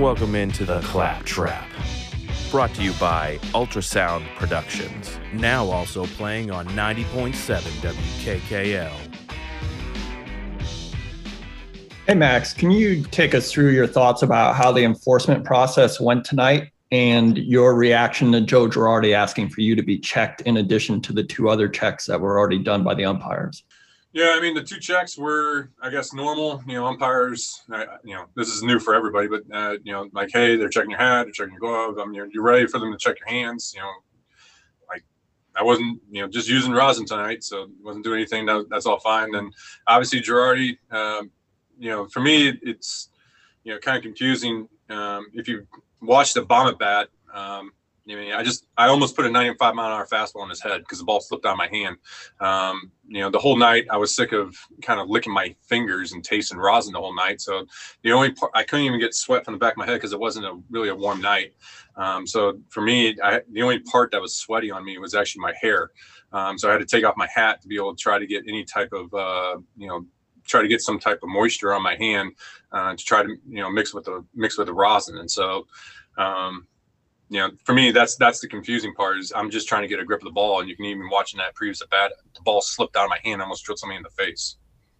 Welcome into the Clap Trap. Brought to you by Ultrasound Productions. Now also playing on 90.7 WKKL. Hey, Max, can you take us through your thoughts about how the enforcement process went tonight and your reaction to Joe Girardi asking for you to be checked in addition to the two other checks that were already done by the umpires? Yeah, I mean the two checks were, I guess, normal. You know, umpires. you know, this is new for everybody, but uh, you know, like, hey, they're checking your hat, they're checking your glove. I mean, you're, you're ready for them to check your hands. You know, like I wasn't, you know, just using rosin tonight, so wasn't doing anything. That, that's all fine. And obviously, Girardi. Um, you know, for me, it's you know kind of confusing. Um, if you watch the Bohm at bat, um, I mean, I just I almost put a 95 mile an hour fastball on his head because the ball slipped out my hand. Um, you know, the whole night I was sick of kind of licking my fingers and tasting rosin the whole night. So the only part I couldn't even get sweat from the back of my head because it wasn't a really a warm night. Um, so for me, I, the only part that was sweaty on me was actually my hair. Um, so I had to take off my hat to be able to try to get any type of uh, you know try to get some type of moisture on my hand uh, to try to you know mix with the mix with the rosin. And so um, you know, for me, that's that's the confusing part. Is I'm just trying to get a grip of the ball, and you can even watching that previous at bat, the ball slipped out of my hand, almost drilled somebody in the face.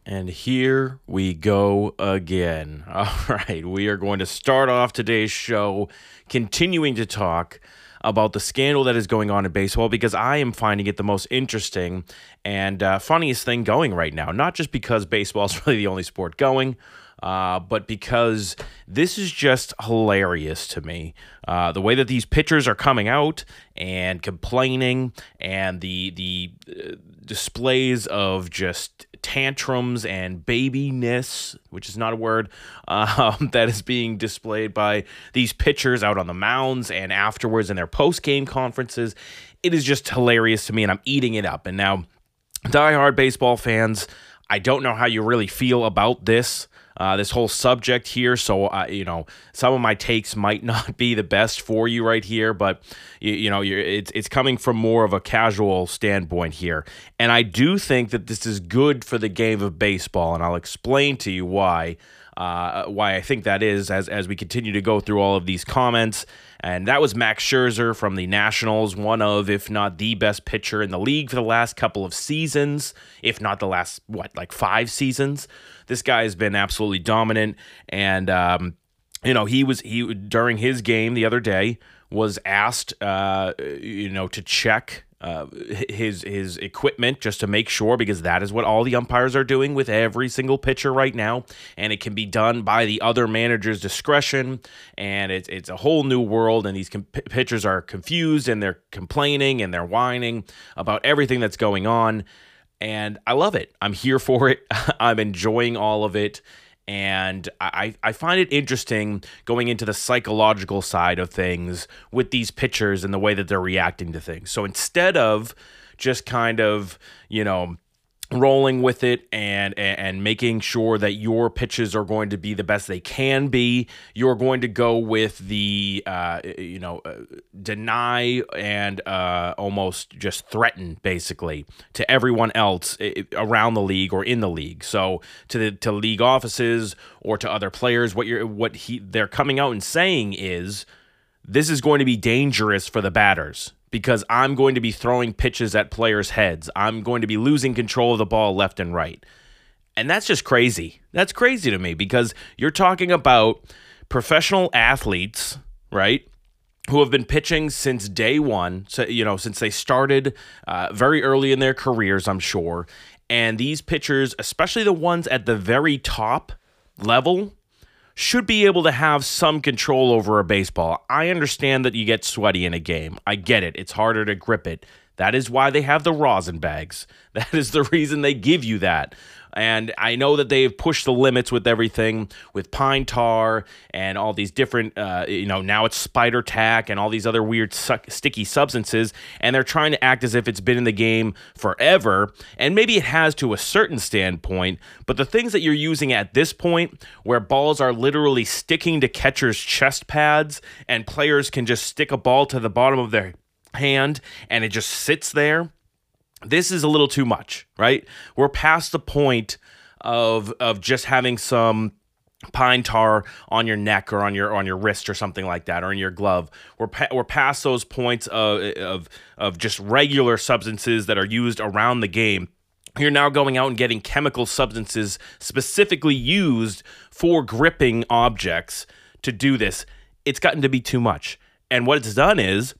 And here we go again. All right, we are going to start off today's show, continuing to talk about the scandal that is going on in baseball because I am finding it the most interesting and uh, funniest thing going right now. Not just because baseball is really the only sport going, uh, but because this is just hilarious to me. Uh, the way that these pitchers are coming out and complaining, and the the uh, displays of just tantrums and babiness, which is not a word, um, that is being displayed by these pitchers out on the mounds and afterwards in their post game conferences. It is just hilarious to me, and I'm eating it up. And now, diehard baseball fans, I don't know how you really feel about this uh, this whole subject here. So, uh, you know, some of my takes might not be the best for you right here, but you, you know, it's it's coming from more of a casual standpoint here, and I do think that this is good for the game of baseball, and I'll explain to you why. Uh, why I think that is as as we continue to go through all of these comments. And that was Max Scherzer from the Nationals, one of, if not the best pitcher in the league for the last couple of seasons, if not the last, what, like five seasons. This guy has been absolutely dominant. And, um, you know, he was, he, during his game the other day, was asked, uh, you know, to check uh, his his equipment just to make sure because that is what all the umpires are doing with every single pitcher right now, and it can be done by the other manager's discretion, and it's it's a whole new world, and these com- pitchers are confused and they're complaining and they're whining about everything that's going on, and I love it. I'm here for it. I'm enjoying all of it. And I, I find it interesting going into the psychological side of things with these pitchers and the way that they're reacting to things. So instead of just kind of, you know, rolling with it and, and making sure that your pitches are going to be the best they can be. You're going to go with the uh, you know uh, deny and uh, almost just threaten basically to everyone else around the league or in the league. So to the to league offices or to other players, what you're what he they're coming out and saying is this is going to be dangerous for the batters because I'm going to be throwing pitches at players' heads. I'm going to be losing control of the ball left and right. And that's just crazy. That's crazy to me because you're talking about professional athletes, right? Who have been pitching since day one, so, you know, since they started uh, very early in their careers, I'm sure. And these pitchers, especially the ones at the very top level, should be able to have some control over a baseball. I understand that you get sweaty in a game. I get it. It's harder to grip it. That is why they have the rosin bags. That is the reason they give you that. And I know that they've pushed the limits with everything, with pine tar and all these different, uh, you know, now it's spider tack and all these other weird sticky substances. And they're trying to act as if it's been in the game forever. And maybe it has to a certain standpoint. But the things that you're using at this point, where balls are literally sticking to catchers' chest pads and players can just stick a ball to the bottom of their hand and it just sits there this is a little too much, right? We're past the point of of just having some pine tar on your neck or on your on your wrist or something like that or in your glove. We're pa- we're past those points of of of just regular substances that are used around the game. You're now going out and getting chemical substances specifically used for gripping objects to do this. It's gotten to be too much. And what it's done is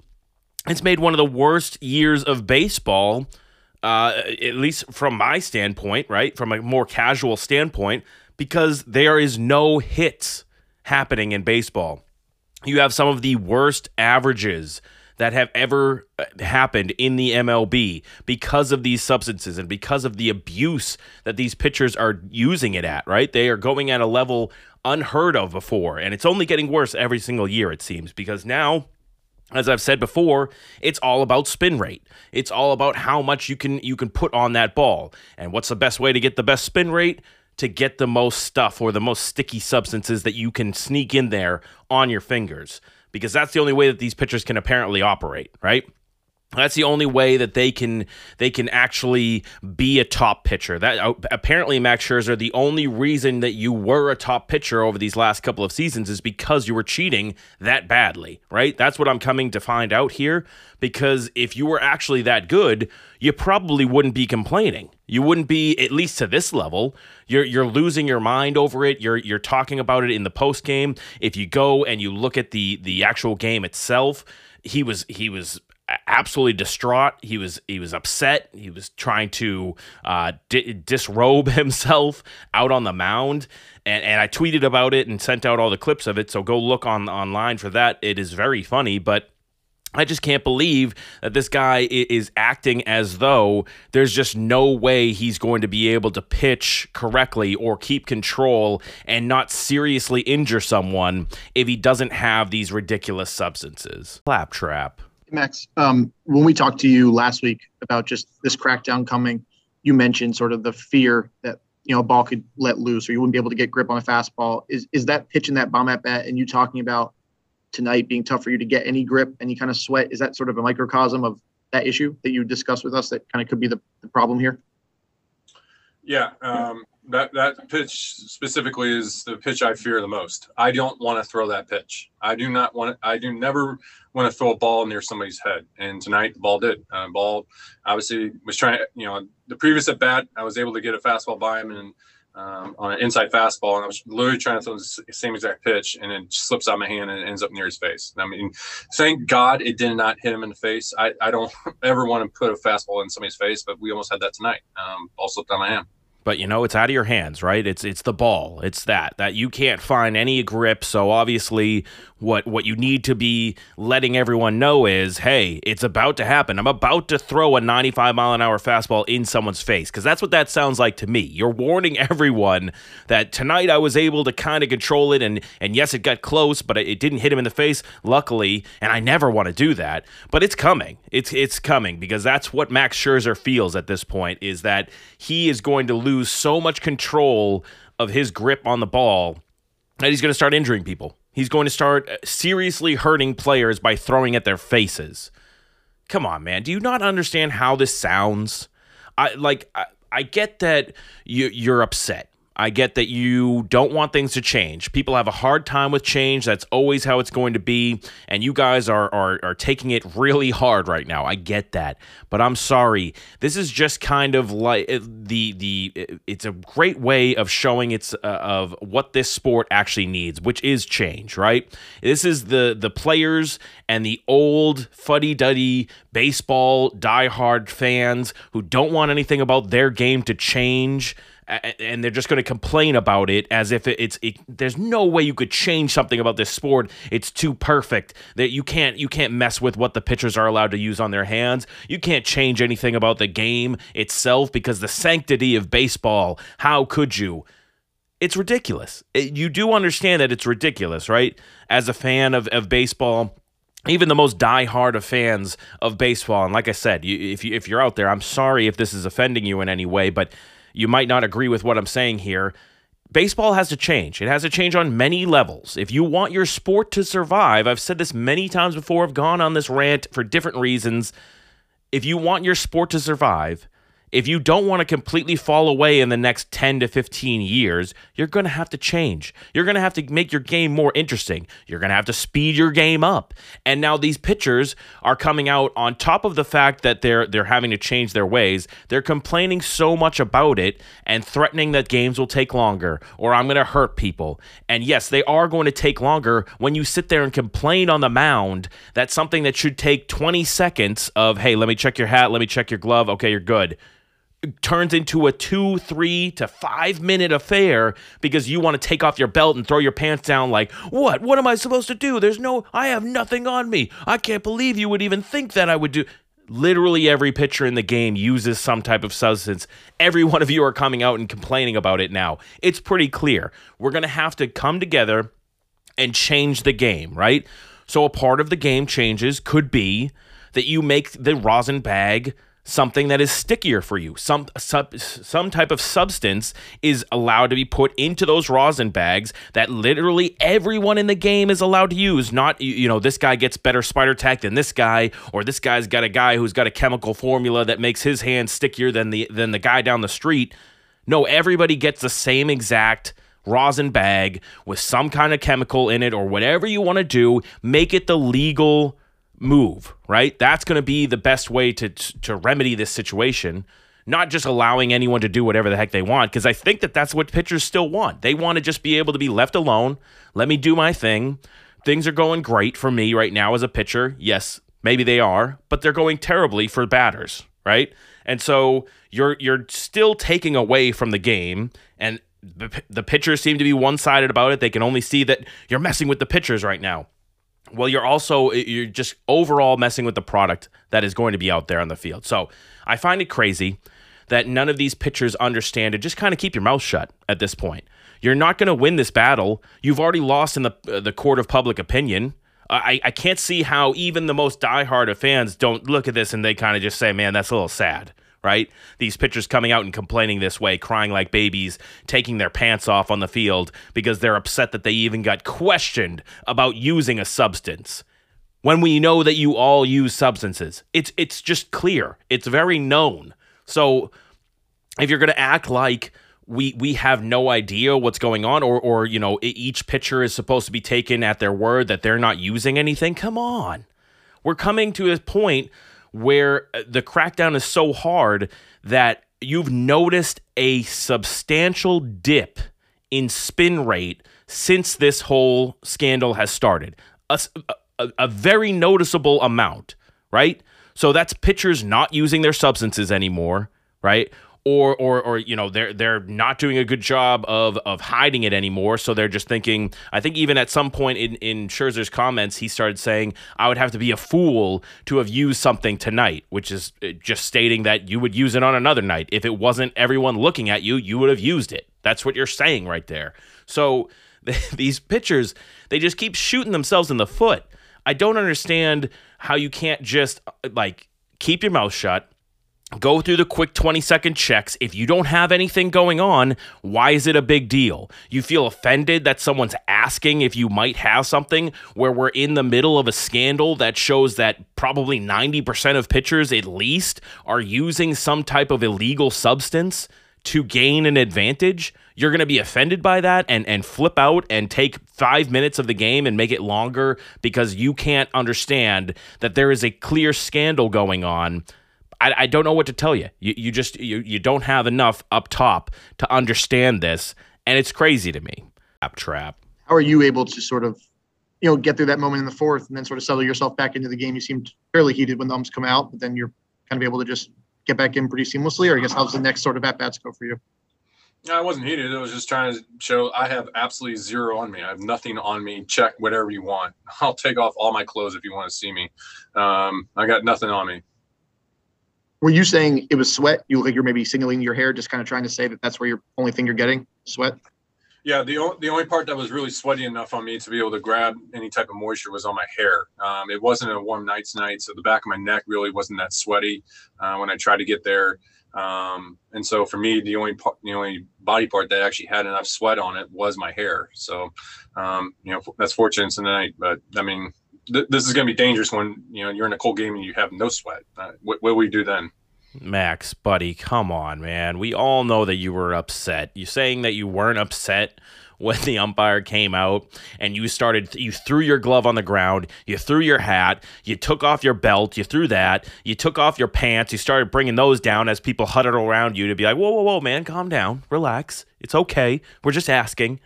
it's made one of the worst years of baseball uh, at least from my standpoint, right? From a more casual standpoint, because there is no hits happening in baseball. You have some of the worst averages that have ever uh, happened in the MLB because of these substances and because of the abuse that these pitchers are using it at, right? They are going at a level unheard of before, and it's only getting worse every single year, it seems, because now as I've said before, it's all about spin rate. It's all about how much you can you can put on that ball. And what's the best way to get the best spin rate? To get the most stuff or the most sticky substances that you can sneak in there on your fingers. Because that's the only way that these pitchers can apparently operate, right? That's the only way that they can they can actually be a top pitcher. That uh, apparently Max Scherzer, the only reason that you were a top pitcher over these last couple of seasons is because you were cheating that badly, right? That's what I'm coming to find out here. Because if you were actually that good, you probably wouldn't be complaining. You wouldn't be at least to this level. You're you're losing your mind over it. You're you're talking about it in the post game. If you go and you look at the the actual game itself, he was he was absolutely distraught. He was he was upset. He was trying to uh, di- disrobe himself out on the mound, and and I tweeted about it and sent out all the clips of it. So go look on online for that. It is very funny, but. I just can't believe that this guy is acting as though there's just no way he's going to be able to pitch correctly or keep control and not seriously injure someone if he doesn't have these ridiculous substances. Claptrap. Max, um, when we talked to you last week about just this crackdown coming, you mentioned sort of the fear that you know a ball could let loose or you wouldn't be able to get grip on a fastball. Is is that pitching that Bohm at bat and you talking about tonight being tough for you to get any grip, any kind of sweat? Is that sort of a microcosm of that issue that you discussed with us that kind of could be the, the problem here? Yeah, um, that that pitch specifically is the pitch I fear the most. I don't want to throw that pitch. I do not want. To, I do never want to throw a ball near somebody's head. And tonight the ball did. Uh, ball obviously was trying. You know, the previous at bat I was able to get a fastball by him and um, on an inside fastball, and I was literally trying to throw the same exact pitch, and it slips out my hand and ends up near his face. I mean, thank God it did not hit him in the face. I, I don't ever want to put a fastball in somebody's face, but we almost had that tonight. Um, ball slipped out my hand but you know it's out of your hands right? It's it's the ball. It's that that you can't find any grip. So obviously what what you need to be letting everyone know is hey it's about to happen. I'm about to throw a 95 mile an hour fastball in someone's face. Because that's what that sounds like to me. You're warning everyone that tonight i was able to kind of control it and and yes it got close but it didn't hit him in the face luckily and i never want to do that. But it's coming. It's it's coming because that's what max scherzer feels at this point is that he is going to lose so much control of his grip on the ball that he's going to start injuring people He's going to start uh, seriously hurting players by throwing at their faces. Come on, man. Do you not understand how this sounds? I like I, I get that you you're upset. I get that you don't want things to change. People have a hard time with change. That's always how it's going to be. And you guys are, are, are taking it really hard right now. I get that. But I'm sorry. This is just kind of like the, the, it's a great way of showing it's uh, of what this sport actually needs, which is change, right? This is the, the players and the old fuddy duddy baseball diehard fans who don't want anything about their game to change and they're just going to complain about it as if it's it, there's no way you could change something about this sport. It's too perfect. That you can't you can't mess with what the pitchers are allowed to use on their hands. You can't change anything about the game itself because the sanctity of baseball how could you? It's ridiculous. It, you do understand that it's ridiculous right? As a fan of, of baseball even the most diehard of fans of baseball, and like I said, you, if you if you're out there, I'm sorry if this is offending you in any way, but you might not agree with what I'm saying here. Baseball has to change. It has to change on many levels. If you want your sport to survive, I've said this many times before, I've gone on this rant for different reasons. If you want your sport to survive, if you don't want to completely fall away in the next 10 to 15 years, you're going to have to change. You're going to have to make your game more interesting. You're going to have to speed your game up. And now these pitchers are coming out on top of the fact that they're they're having to change their ways. They're complaining so much about it and threatening that games will take longer or I'm going to hurt people. And yes, they are going to take longer when you sit there and complain on the mound that something that should take 20 seconds of, "Hey, let me check your hat, let me check your glove. Okay, you're good." Turns into a two, three to five minute affair because you want to take off your belt and throw your pants down like, what? What am I supposed to do? There's no, I have nothing on me. I can't believe you would even think that I would do. Literally every pitcher in the game uses some type of substance. Every one of you are coming out and complaining about it now. It's pretty clear. We're going to have to come together and change the game, right? So a part of the game changes could be that you make the rosin bag something that is stickier for you. Some sub, some type of substance is allowed to be put into those rosin bags that literally everyone in the game is allowed to use. Not you know this guy gets better spider tack than this guy, or this guy's got a guy who's got a chemical formula that makes his hand stickier than the than the guy down the street. No, everybody gets the same exact rosin bag with some kind of chemical in it or whatever you want to do. Make it the legal move, right? That's going to be the best way to to remedy this situation. Not just allowing anyone to do whatever the heck they want, because I think that that's what pitchers still want. They want to just be able to be left alone. Let me do my thing. Things are going great for me right now as a pitcher. Yes, maybe they are, but they're going terribly for batters, right? And so you're you're still taking away from the game, and the, the pitchers seem to be one sided about it. They can only see that you're messing with the pitchers right now well you're also you're just overall messing with the product that is going to be out there on the field. So i find it crazy that none of these pitchers understand to just kind of keep your mouth shut at this point. You're not going to win this battle. You've already lost in the uh, the court of public opinion. I, I can't see how even the most diehard of fans don't look at this and they kind of just say, man, that's a little sad right? These pitchers coming out and complaining this way, crying like babies, taking their pants off on the field because they're upset that they even got questioned about using a substance. When we know that you all use substances, it's it's just clear. It's very known. So if you're going to act like we we have no idea what's going on or or you know each pitcher is supposed to be taken at their word that they're not using anything, come on. We're coming to a point where uh, the crackdown is so hard that you've noticed a substantial dip in spin rate since this whole scandal has started. A, a, a, very noticeable amount, right? So that's pitchers not using their substances anymore, right? Or or or you know they're they're not doing a good job of of hiding it anymore. So they're just thinking I think even at some point in in Scherzer's comments he started saying I would have to be a fool to have used something tonight which is uh, just stating that you would use it on another night. If it wasn't everyone looking at you you would have used it. That's what you're saying right there. So these pitchers they just keep shooting themselves in the foot. I don't understand how you can't just uh, like keep your mouth shut Go through the quick 20 second checks. If you don't have anything going on, why is it a big deal? You feel offended that someone's asking if you might have something where we're in the middle of a scandal that shows that probably 90% of pitchers, at least, are using some type of illegal substance to gain an advantage? You're going to be offended by that and, and flip out and take five minutes of the game and make it longer because you can't understand that there is a clear scandal going on I, I don't know what to tell you. You you just you you don't have enough up top to understand this, and it's crazy to me. Trap trap. How are you able to sort of, you know, get through that moment in the fourth and then sort of settle yourself back into the game? You seemed fairly heated when the umps come out, but then you're kind of able to just get back in pretty seamlessly. Or I guess how's the next sort of at bats go for you? No, I wasn't heated. I was just trying to show I have absolutely zero on me. I have nothing on me. Check whatever you want. I'll take off all my clothes if you want to see me. Um, I got nothing on me were you saying it was sweat? You look like you're maybe signaling your hair, just kind of trying to say that that's where your only thing you're getting sweat. Yeah, the o- the only part that was really sweaty enough on me to be able to grab any type of moisture was on my hair. Um, it wasn't a warm night's night, so the back of my neck really wasn't that sweaty uh, when I tried to get there. Um, and so for me, the only part, the only body part that actually had enough sweat on it was my hair. So, um, you know, that's fortunate tonight. But I mean, th- this is going to be dangerous when you know you're in a cold game and you have no sweat. Uh, what, do we do then? Max, buddy, come on, man. We all know that you were upset. You saying that you weren't upset when the umpire came out and you started you threw your glove on the ground, you threw your hat, you took off your belt, you threw that, you took off your pants, you started bringing those down as people huddled around you to be like, "Whoa, whoa, whoa, man, calm down. Relax. It's okay. We're just asking."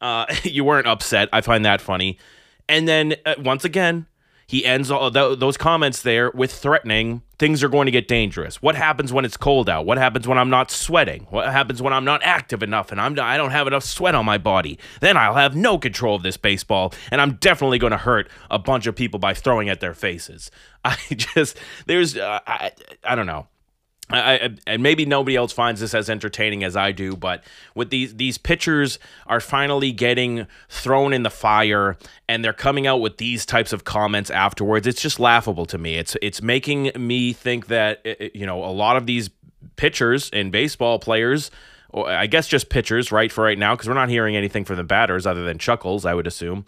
Uh, you weren't upset. I find that funny. And then uh, once again, he ends all th- those comments there with threatening things are going to get dangerous. What happens when it's cold out? What happens when I'm not sweating? What happens when I'm not active enough and I'm I don't have enough sweat on my body? Then I'll have no control of this baseball and I'm definitely going to hurt a bunch of people by throwing at their faces. I just there's uh, I I don't know. I, and maybe nobody else finds this as entertaining as I do, but with these these pitchers are finally getting thrown in the fire, and they're coming out with these types of comments afterwards. It's just laughable to me. It's it's making me think that eh, eh, you know a lot of these pitchers and baseball players, I guess just pitchers, right for right now, because we're not hearing anything from the batters other than chuckles. I would assume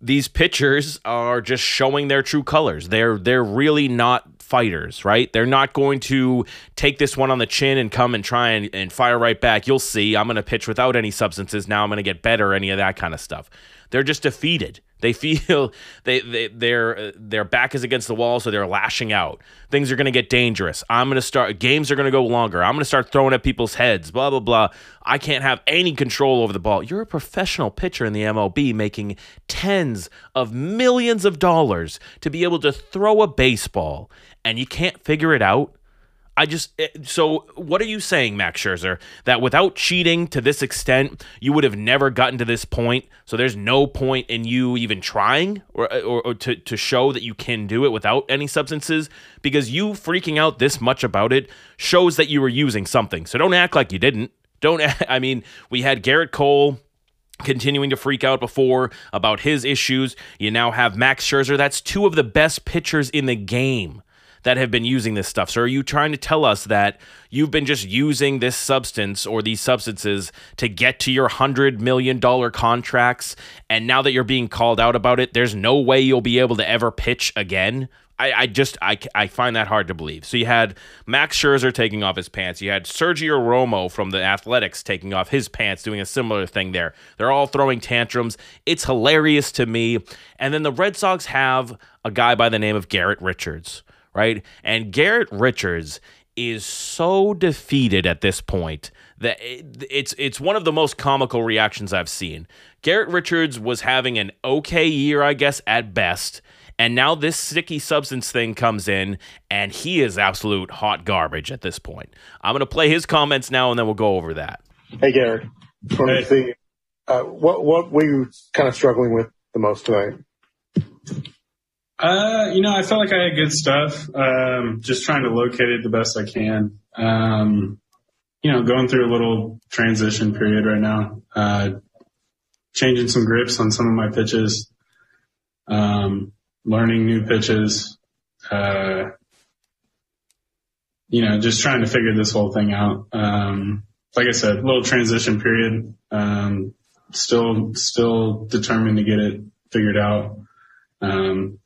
these pitchers are just showing their true colors. They're they're really not fighters, right? They're not going to take this one on the chin and come and try and, and fire right back. You'll see. I'm to pitch without any substances. Now I'm to get better, any of that kind of stuff. They're just defeated. They feel they, they their their back is against the wall, so they're lashing out. Things are going to get dangerous. I'm going to start games are going to go longer. I'm going to start throwing at people's heads. Blah blah blah. I can't have any control over the ball. You're a professional pitcher in the MLB, making tens of millions of dollars to be able to throw a baseball, and you can't figure it out. I just eh, so what are you saying, Max Scherzer? That without cheating to this extent, you would have never gotten to this point. So there's no point in you even trying or, or, or to to show that you can do it without any substances because you freaking out this much about it shows that you were using something. So don't act like you didn't. Don't I mean, we had Gerrit Cole continuing to freak out before about his issues. You now have Max Scherzer. That's two of the best pitchers in the game that have been using this stuff. So are you trying to tell us that you've been just using this substance or these substances to get to your $100 million contracts and now that you're being called out about it, there's no way you'll be able to ever pitch again? I, I just I, I find that hard to believe. So you had Max Scherzer taking off his pants. You had Sergio Romo from the Athletics taking off his pants, doing a similar thing there. They're all throwing tantrums. It's hilarious to me. And then the Red Sox have a guy by the name of Garrett Richards, right? And Garrett Richards is so defeated at this point that it's it's one of the most comical reactions I've seen. Garrett Richards was having an okay year, I guess, at best. And now this sticky substance thing comes in, and he is absolute hot garbage at this point. I'm going to play his comments now, and then we'll go over that. Hey, Garrett. Hey. See, uh, what what were you kind of struggling with the most tonight? Uh, you know, I felt like I had good stuff. Um, just trying to locate it the best I can. Um, you know, going through a little transition period right now. Uh, changing some grips on some of my pitches. Um, learning new pitches. Uh, you know, just trying to figure this whole thing out. Um, like I said, a little transition period. Um, still, still determined to get it figured out. Um,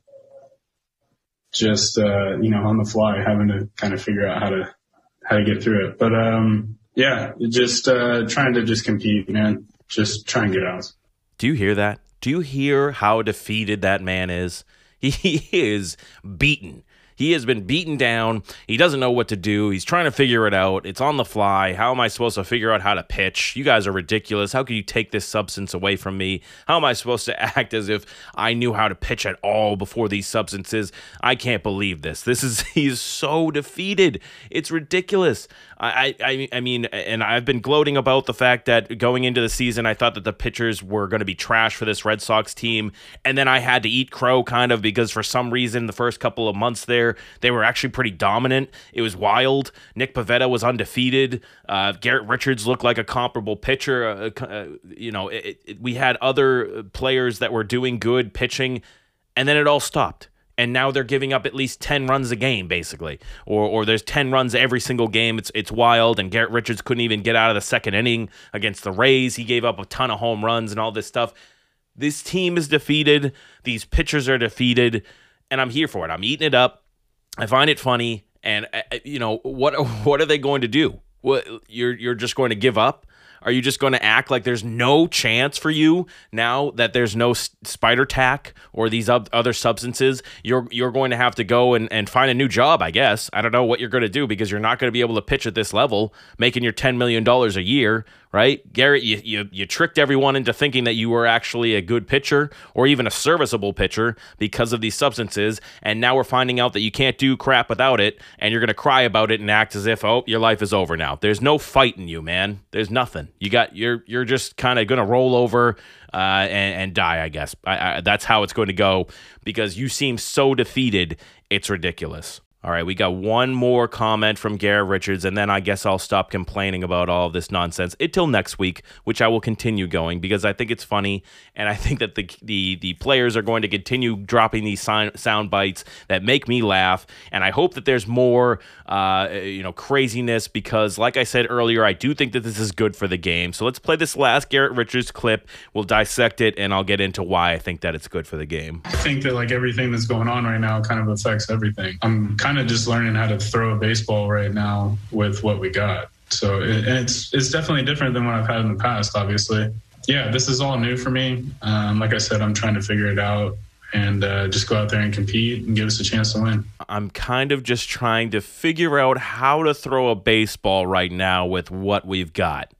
just uh, you know on the fly, having to kind of figure out how to how to get through it. But um, yeah, just uh, trying to just compete, man. Just try and get out. Do you hear that? Do you hear how defeated that man is? He is beaten. He has been beaten down. He doesn't know what to do. He's trying to figure it out. It's on the fly. How am I supposed to figure out how to pitch? You guys are ridiculous. How can you take this substance away from me? How am I supposed to act as if I knew how to pitch at all before these substances? I can't believe this. This is he's so defeated. It's ridiculous. I, I, I mean, and I've been gloating about the fact that going into the season, I thought that the pitchers were going to be trash for this Red Sox team, and then I had to eat crow kind of because for some reason the first couple of months there they were actually pretty dominant. It was wild. Nick Pivetta was undefeated. Uh, Garrett Richards looked like a comparable pitcher. Uh, uh, you know, it, it, we had other players that were doing good pitching, and then it all stopped. And now they're giving up at least 10 runs a game basically. Or or there's 10 runs every single game. It's it's wild. And Garrett Richards couldn't even get out of the second inning against the Rays. He gave up a ton of home runs and all this stuff. This team is defeated. These pitchers are defeated. And I'm here for it. I'm eating it up I find it funny And uh, uh, you know what? What are they going to do? What you're you're just going to give up? Are you just going to act like there's no chance for you now that there's no spider tack or these other substances? You're you're going to have to go and, and find a new job, I guess. I don't know what you're going to do because you're not going to be able to pitch at this level, making your $10 million a year, right? Garrett, you, you, you tricked everyone into thinking that you were actually a good pitcher or even a serviceable pitcher because of these substances. And now we're finding out that you can't do crap without it. And you're going to cry about it and act as if, oh, your life is over now. There's no fight in you, man. There's nothing. You got, you're, you're just kind of going to roll over uh, and, and, die, I guess. I, I, that's how it's going to go because you seem so defeated. It's ridiculous. All right, we got one more comment from Garrett Richards, and then I guess I'll stop complaining about all this nonsense until next week, which I will continue going because I think it's funny, and I think that the the the players are going to continue dropping these sound bites that make me laugh, and I hope that there's more, uh, you know, craziness because, like I said earlier, I do think that this is good for the game. So let's play this last Garrett Richards clip. We'll dissect it, and I'll get into why I think that it's good for the game. I think that like everything that's going on right now kind of affects everything. I'm kind kind of just learning how to throw a baseball right now with what we got. So it, it's it's definitely different than what I've had in the past. Obviously, yeah, this is all new for me. Um, like I said, I'm trying to figure it out and uh, just go out there and compete and give us a chance to win. I'm kind of just trying to figure out how to throw a baseball right now with what we've got.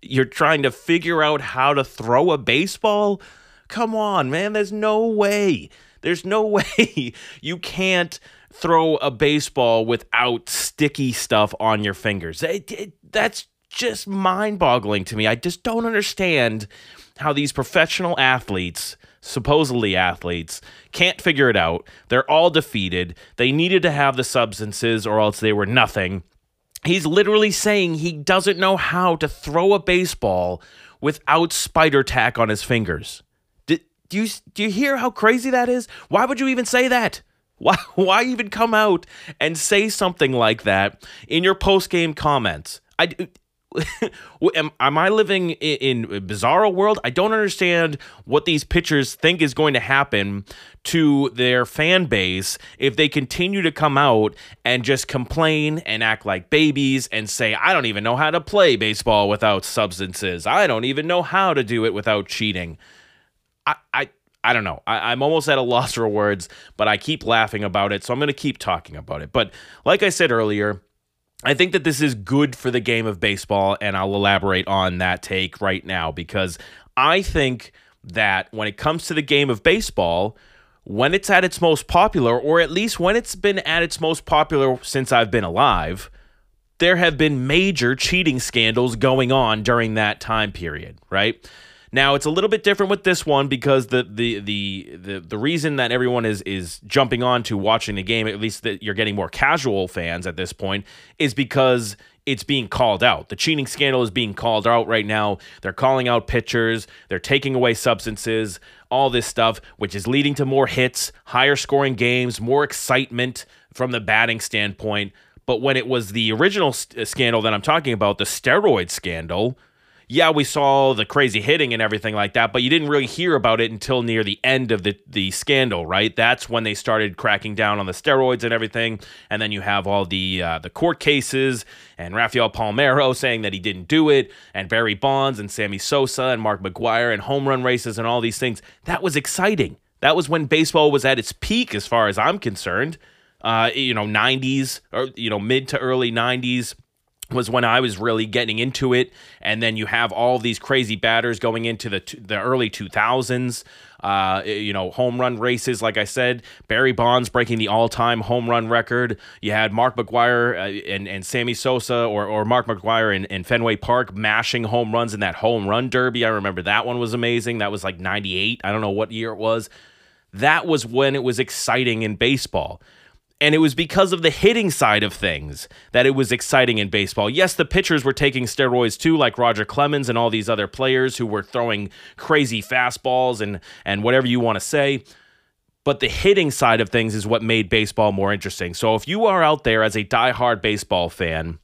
You're trying to figure out how to throw a baseball? Come on, man. There's no way. There's no way you can't throw a baseball without sticky stuff on your fingers. It, it, that's just mind boggling to me. I just don't understand how these professional athletes, supposedly athletes, can't figure it out. They're all defeated. They needed to have the substances or else they were nothing. He's literally saying he doesn't know how to throw a baseball without spider tack on his fingers. Do, you do you hear how crazy that is? Why would you even say that? Why, why even come out and say something like that in your post game comments? I, am, am I living in, in a bizarro world? I don't understand what these pitchers think is going to happen to their fan base if they continue to come out and just complain and act like babies and say, I don't even know how to play baseball without substances. I don't even know how to do it without cheating. I, I I don't know. I, am almost at a loss for words, but I keep laughing about it, so I'm going to keep talking about it. But like I said earlier, I think that this is good for the game of baseball, and I'll elaborate on that take right now because I think that when it comes to the game of baseball, when it's at its most popular, or at least when it's been at its most popular since I've been alive, there have been major cheating scandals going on during that time period, right? Now it's a little bit different with this one because the the the the, the reason that everyone is is jumping on to watching the game, at least that you're getting more casual fans at this point, is because it's being called out. The cheating scandal is being called out right now. They're calling out pitchers, they're taking away substances, all this stuff, which is leading to more hits, higher scoring games, more excitement from the batting standpoint. But when it was the original st- uh, scandal that I'm talking about, the steroid scandal, yeah, we saw the crazy hitting and everything like that, but you didn't really hear about it until near the end of the, the scandal, right? That's when they started cracking down on the steroids and everything. And then you have all the uh, the court cases and Rafael Palmeiro saying that he didn't do it, and Barry Bonds and Sammy Sosa and Mark McGwire and home run races and all these things. That was exciting. That was when baseball was at its peak, as far as I'm concerned. Uh, you know, 90s or you know mid to early 90s was when I was really getting into it, and then you have all these crazy batters going into the the early 2000s. Uh, you know, home run races, like I said, Barry Bonds breaking the all-time home run record. You had Mark McGwire uh, and, and Sammy Sosa or, or Mark McGwire in, in Fenway Park mashing home runs in that home run derby. I remember that one was amazing. That was like 98. I don't know what year it was. That was when it was exciting in baseball. And it was because of the hitting side of things that it was exciting in baseball. Yes, the pitchers were taking steroids too, like Roger Clemens and all these other players who were throwing crazy fastballs and, and whatever you want to say. But the hitting side of things is what made baseball more interesting. So if you are out there as a die-hard baseball fan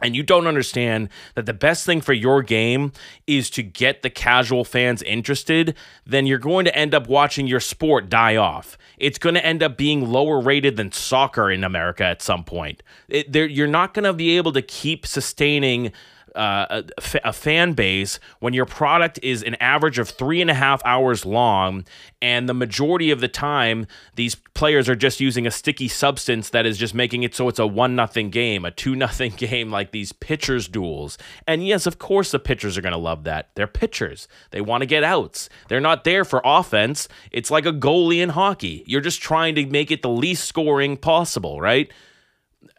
and you don't understand that the best thing for your game is to get the casual fans interested, then you're going to end up watching your sport die off. It's going to end up being lower rated than soccer in America at some point. It, you're not going to be able to keep sustaining uh, a, a, fan base when your product is an average of three and a half hours long, and the majority of the time these players are just using a sticky substance that is just making it so it's a one nothing game, a two nothing game, like these pitchers duels. And yes, of course the pitchers are going to love that. They're pitchers. They want to get outs. They're not there for offense. It's like a goalie in hockey. You're just trying to make it the least scoring possible, right?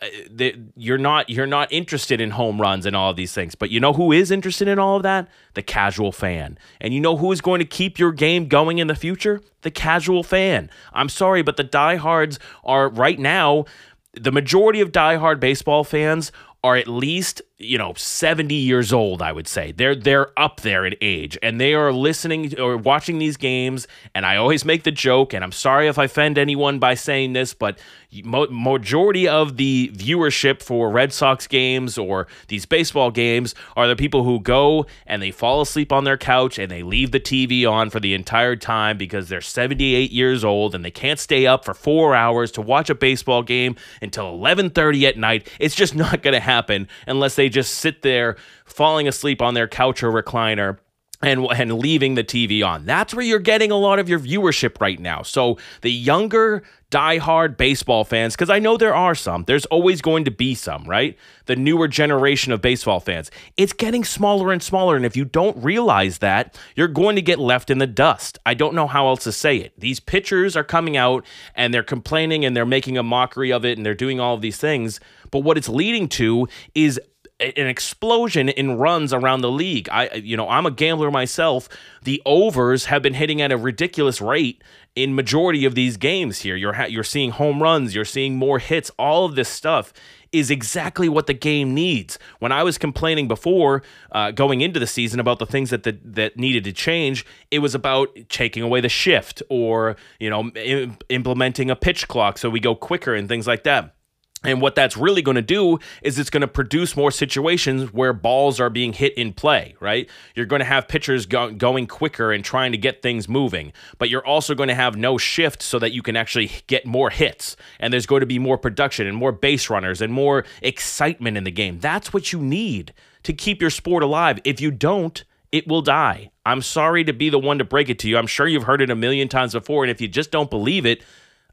Uh, you're not you're not interested in home runs and all of these things but you know who is interested in all of that? The casual fan. And you know who is going to keep your game going in the future? The casual fan. I'm sorry but the diehards are right now the majority of diehard baseball fans are at least you know 70 years old i would say. They're they're up there in age and they are listening or watching these games and i always make the joke and i'm sorry if i offend anyone by saying this but majority of the viewership for red sox games or these baseball games are the people who go and they fall asleep on their couch and they leave the tv on for the entire time because they're 78 years old and they can't stay up for four hours to watch a baseball game until 11.30 at night. It's just not going to happen unless they just sit there falling asleep on their couch or recliner and and leaving the TV on. That's where you're getting a lot of your viewership right now. So the younger diehard baseball fans, because I know there are some, there's always going to be some, right? The newer generation of baseball fans. It's getting smaller and smaller. And if you don't realize that, you're going to get left in the dust. I don't know how else to say it. These pitchers are coming out and they're complaining and they're making a mockery of it and they're doing all of these things. But what it's leading to is an explosion in runs around the league. I you know, I'm a gambler myself. The overs have been hitting at a ridiculous rate in majority of these games here. You're ha- you're seeing home runs, you're seeing more hits, all of this stuff is exactly what the game needs. When I was complaining before uh, going into the season about the things that the, that needed to change, it was about taking away the shift or you know Im- implementing a pitch clock so we go quicker and things like that. And what that's really going to do is it's going to produce more situations where balls are being hit in play, right? You're going to have pitchers go- going quicker and trying to get things moving, but you're also going to have no shift so that you can actually get more hits. And there's going to be more production and more base runners and more excitement in the game. That's what you need to keep your sport alive. If you don't, it will die. I'm sorry to be the one to break it to you. I'm sure you've heard it a million times before. And if you just don't believe it,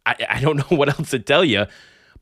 I, I don't know what else to tell you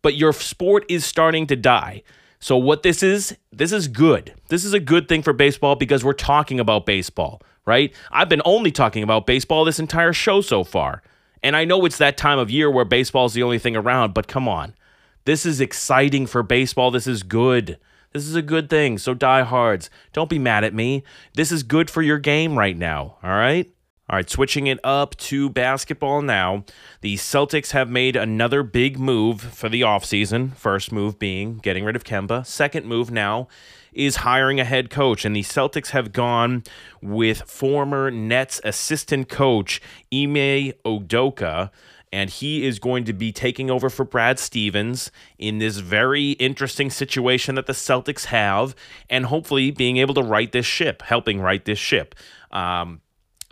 but your sport is starting to die. So what this is, this is good. This is a good thing for baseball because we're talking about baseball, right? I've been only talking about baseball this entire show so far. And I know it's that time of year where baseball is the only thing around, but come on. This is exciting for baseball. This is good. This is a good thing. So diehards, don't be mad at me. This is good for your game right now, all right? All right, switching it up to basketball now. The Celtics have made another big move for the offseason. First move being getting rid of Kemba. Second move now is hiring a head coach. And the Celtics have gone with former Nets assistant coach Ime Udoka. And he is going to be taking over for Brad Stevens in this very interesting situation that the Celtics have, and hopefully being able to right this ship, helping right this ship. Um,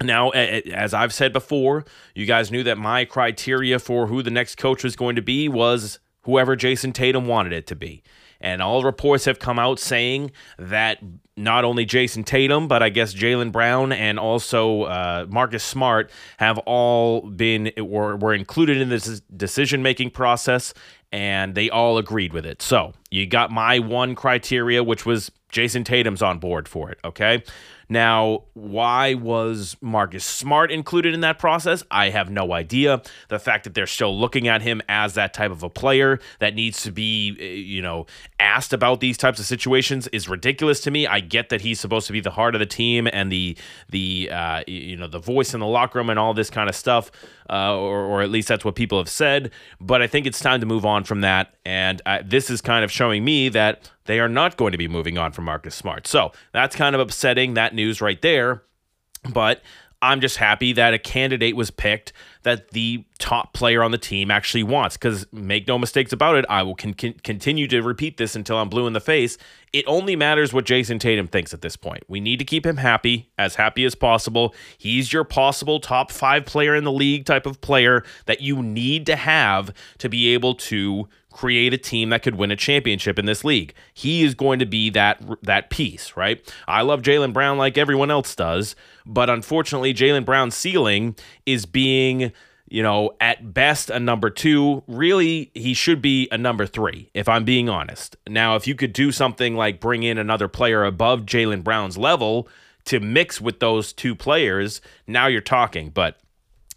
now, as I've said before, you guys knew that my criteria for who the next coach was going to be was whoever Jayson Tatum wanted it to be. And all reports have come out saying that not only Jayson Tatum, but I guess Jaylen Brown and also uh, Marcus Smart have all been were, were included in this decision making process, and they all agreed with it. So you got my one criteria, which was Jayson Tatum's on board for it. Okay. Now, why was Marcus Smart included in that process? I have no idea. The fact that they're still looking at him as that type of a player that needs to be, eh, you know, asked about these types of situations is ridiculous to me. I get that he's supposed to be the heart of the team and the the uh, you know the voice in the locker room and all this kind of stuff, uh, or or at least that's what people have said. But I think it's time to move on from that. And uh, this is kind of showing me that they are not going to be moving on from Marcus Smart. So that's kind of upsetting, that news right there. But I'm just happy that a candidate was picked that the top player on the team actually wants. Because make no mistakes about it, I will con- continue to repeat this until I'm blue in the face. It only matters what Jayson Tatum thinks at this point. We need to keep him happy, as happy as possible. He's your possible top five player in the league type of player that you need to have to be able to create a team that could win a championship in this league. He is going to be that that piece, right? I love Jaylen Brown like everyone else does, but unfortunately, Jaylen Brown's ceiling is being you know, at best a number two. Really, he should be a number three, if I'm being honest. Now, if you could do something like bring in another player above Jaylen Brown's level to mix with those two players, now you're talking. But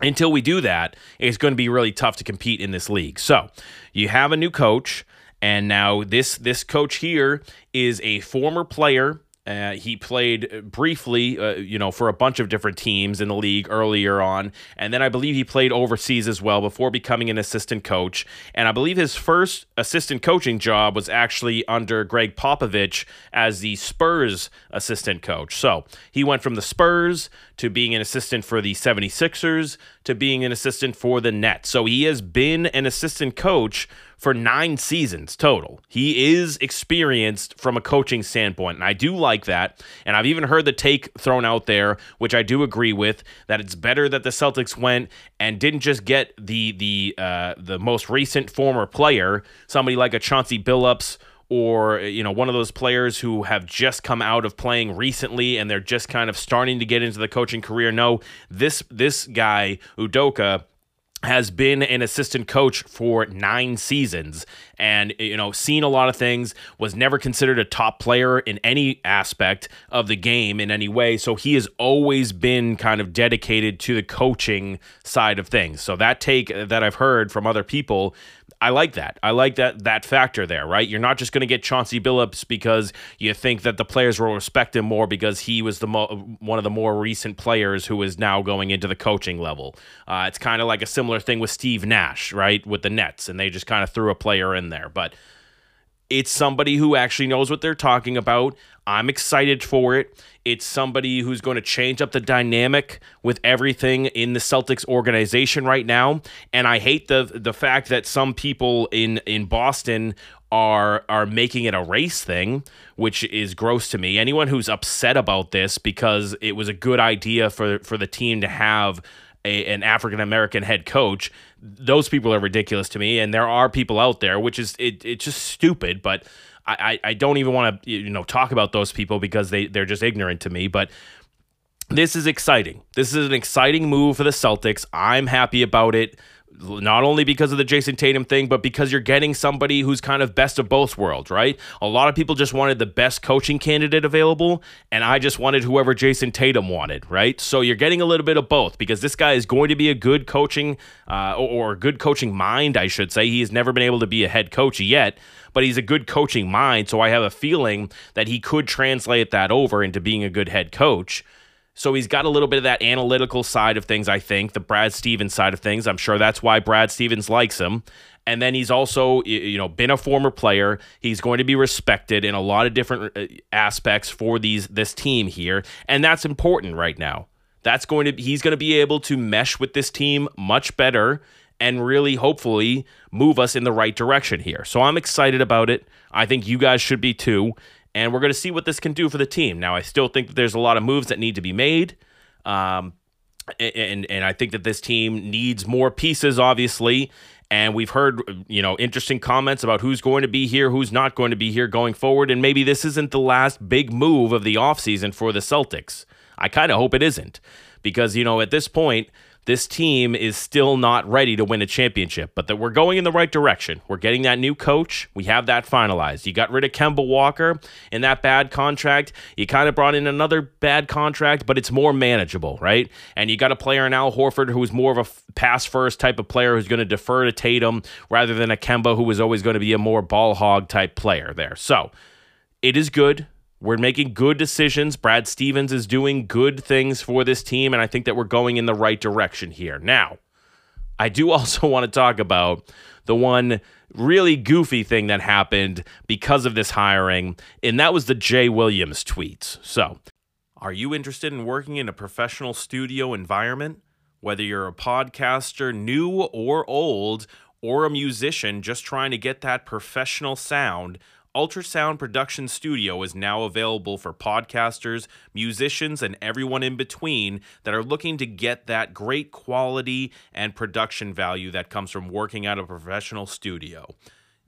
until we do that, it's going to be really tough to compete in this league. So you have a new coach, and now this this coach here is a former player uh, he played briefly, uh, you know, for a bunch of different teams in the league earlier on, and then I believe he played overseas as well before becoming an assistant coach. And I believe his first assistant coaching job was actually under Gregg Popovich as the Spurs assistant coach. So he went from the Spurs to being an assistant for the 76ers to being an assistant for the Nets. So he has been an assistant coach for nine seasons total. He is experienced from a coaching standpoint, and I do like that. And I've even heard the take thrown out there, which I do agree with, that it's better that the Celtics went and didn't just get the the uh, the most recent former player, somebody like a Chauncey Billups or you know one of those players who have just come out of playing recently and they're just kind of starting to get into the coaching career. No, this this guy Udoka has been an assistant coach for nine seasons and you know seen a lot of things was never considered a top player in any aspect of the game in any way. So he has always been kind of dedicated to the coaching side of things. So that take that i've heard from other people I like that. I like that that factor there, right? You're not just going to get Chauncey Billups because you think that the players will respect him more because he was the mo- one of the more recent players who is now going into the coaching level. Uh, it's kind of like a similar thing with Steve Nash, right, with the Nets, and they just kind of threw a player in there, but it's somebody who actually knows what they're talking about. I'm excited for it. It's somebody who's going to change up the dynamic with everything in the Celtics organization right now. And I hate the the fact that some people in in Boston are are making it a race thing, which is gross to me. Anyone who's upset about this because it was a good idea for for the team to have a, an African American head coach, those people are ridiculous to me. And there are people out there, which is it, it's just stupid, but I, I don't even want to you know talk about those people because they they're just ignorant to me. But this is exciting. This is an exciting move for the Celtics. I'm happy about it not only because of the Jayson Tatum thing, but because you're getting somebody who's kind of best of both worlds, right? A lot of people just wanted the best coaching candidate available, and I just wanted whoever Jayson Tatum wanted, right? So you're getting a little bit of both because this guy is going to be a good coaching uh, or, a good coaching mind, I should say. He has never been able to be a head coach yet, but he's a good coaching mind. So I have a feeling that he could translate that over into being a good head coach. So he's got a little bit of that analytical side of things, I think, the Brad Stevens side of things. I'm sure that's why Brad Stevens likes him. And then he's also, you know, been a former player. He's going to be respected in a lot of different uh, aspects for these this team here, and that's important right now. That's going to he's going to be able to mesh with this team much better and really hopefully move us in the right direction here. So I'm excited about it. I think you guys should be too and we're going to see what this can do for the team. Now, I still think that there's a lot of moves that need to be made. Um, and and I think that this team needs more pieces, obviously. And we've heard, you know, interesting comments about who's going to be here, who's not going to be here going forward. And maybe this isn't the last big move of the offseason for the Celtics. I kind of hope it isn't. Because, you know, at this point, this team is still not ready to win a championship, but that we're going in the right direction. We're getting that new coach. We have that finalized. You got rid of Kemba Walker in that bad contract. You kind of brought in another bad contract, but it's more manageable, right? And you got a player in Al Horford who's more of a pass first type of player who's going to defer to Tatum rather than a Kemba who was always going to be a more ball hog type player there. So it is good. We're making good decisions. Brad Stevens is doing good things for this team, and I think that we're going in the right direction here. Now, I do also want to talk about the one really goofy thing that happened because of this hiring, and that was the Jay Williams tweets. So, Are you interested in working in a professional studio environment? Whether you're a podcaster, new or old, or a musician just trying to get that professional sound, Ultrasound Production Studio is now available for podcasters, musicians, and everyone in between that are looking to get that great quality and production value that comes from working at a professional studio.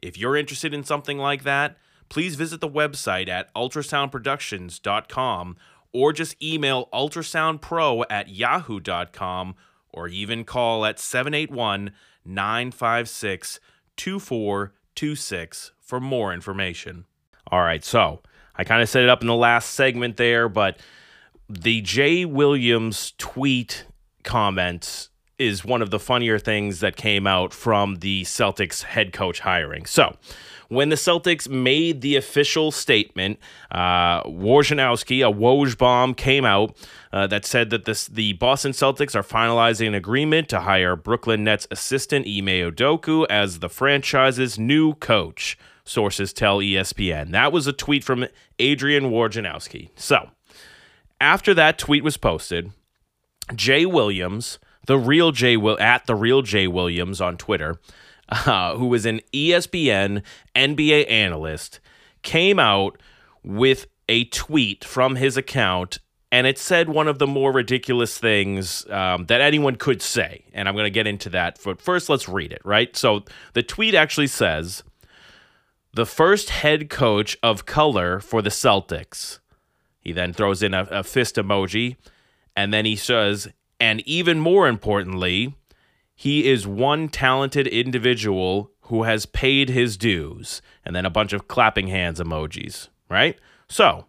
If you're interested in something like that, please visit the website at ultrasoundproductions.com or just email ultrasoundpro at yahoo.com or even call at 781 956 2426 for more information. All right, so I kind of set it up in the last segment there, but the Jay Williams tweet comments is one of the funnier things that came out from the Celtics head coach hiring. So, when the Celtics made the official statement, uh, a Woj bomb, came out uh, that said that this, the Boston Celtics are finalizing an agreement to hire Brooklyn Nets assistant Ime Udoka as the franchise's new coach. Sources tell ESPN. That was a tweet from Adrian Wojnarowski. So, after that tweet was posted, Jay Williams, the real Jay Will at the real Jay Williams on Twitter, uh, who was an ESPN NBA analyst, came out with a tweet from his account, and it said one of the more ridiculous things um, that anyone could say. And I'm going to get into that. But first, let's read it, right? So the tweet actually says the first head coach of color for the Celtics. He then throws in a, a fist emoji, and then he says, and even more importantly, he is one talented individual who has paid his dues. And then a bunch of clapping hands emojis, right? So,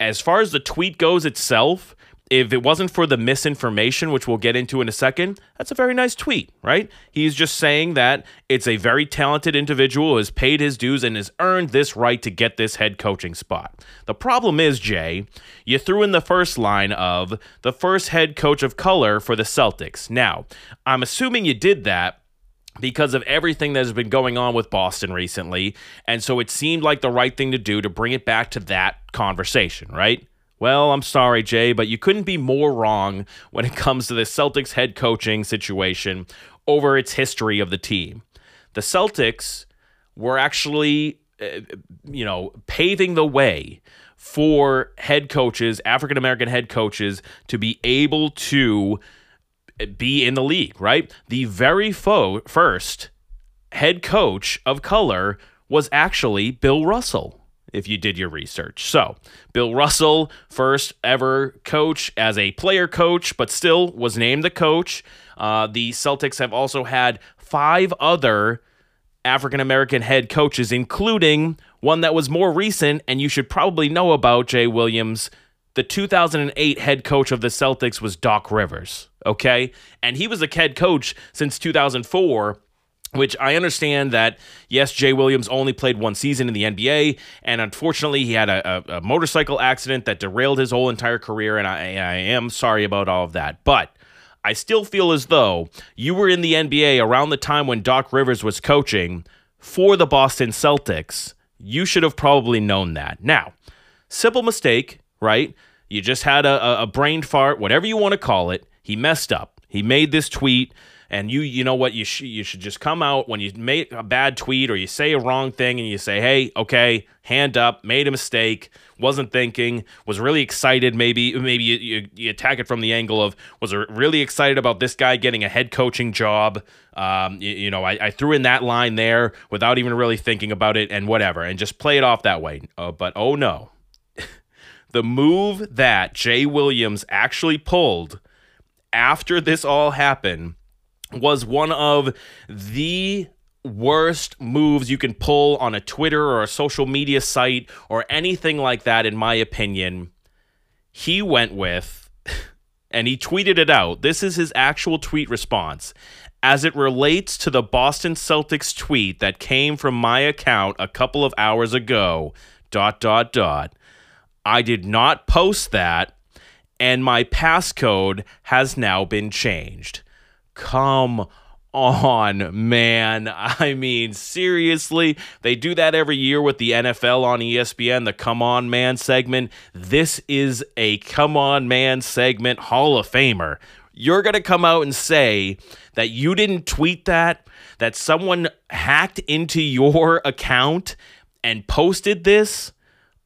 as far as the tweet goes itself, if it wasn't for the misinformation, which we'll get into in a second, that's a very nice tweet, right? He's just saying that it's a very talented individual who has paid his dues and has earned this right to get this head coaching spot. The problem is, Jay, you threw in the first line of the first head coach of color for the Celtics. Now, I'm assuming you did that because of everything that has been going on with Boston recently. And so it seemed like the right thing to do to bring it back to that conversation, right? Well, I'm sorry, Jay, but you couldn't be more wrong when it comes to the Celtics head coaching situation over its history of the team. The Celtics were actually, uh, you know, paving the way for head coaches, African American head coaches, to be able to be in the league, right? The very fo- first head coach of color was actually Bill Russell if you did your research. So, Bill Russell, first ever coach as a player coach, but still was named the coach. Uh, the Celtics have also had five other African American head coaches, including one that was more recent, and you should probably know about Jay Williams. The 2008 head coach of the Celtics was Doc Rivers, okay? And he was a head coach since 2004 which I understand that, yes, Jay Williams only played one season in the NBA, and unfortunately, he had a, a, a motorcycle accident that derailed his whole entire career, and I, I am sorry about all of that. But I still feel as though you were in the NBA around the time when Doc Rivers was coaching for the Boston Celtics. You should have probably known that. Now, simple mistake, right? You just had a, a brain fart, whatever you want to call it. He messed up. He made this tweet and you you know what? You sh- you should just come out when you make a bad tweet or you say a wrong thing and you say hey okay hand up made a mistake wasn't thinking was really excited maybe maybe you, you, you attack it from the angle of was really excited about this guy getting a head coaching job. Um, you, you, know I, I, threw in that line there without even really thinking about it and whatever and just play it off that way. Uh, but oh no. The move that jay williams actually pulled after this all happened was one of the worst moves you can pull on a Twitter or a social media site or anything like that, in my opinion. He went with, and he tweeted it out. This is his actual tweet response. As it relates to the Boston Celtics tweet that came from my account a couple of hours ago, dot, dot, dot. I did not post that, and my passcode has now been changed. Come on, man. I mean, seriously, they do that every year with the NFL on ESPN, the Come On Man segment. This is a Come On Man segment Hall of Famer. You're going to come out and say that you didn't tweet that, that someone hacked into your account and posted this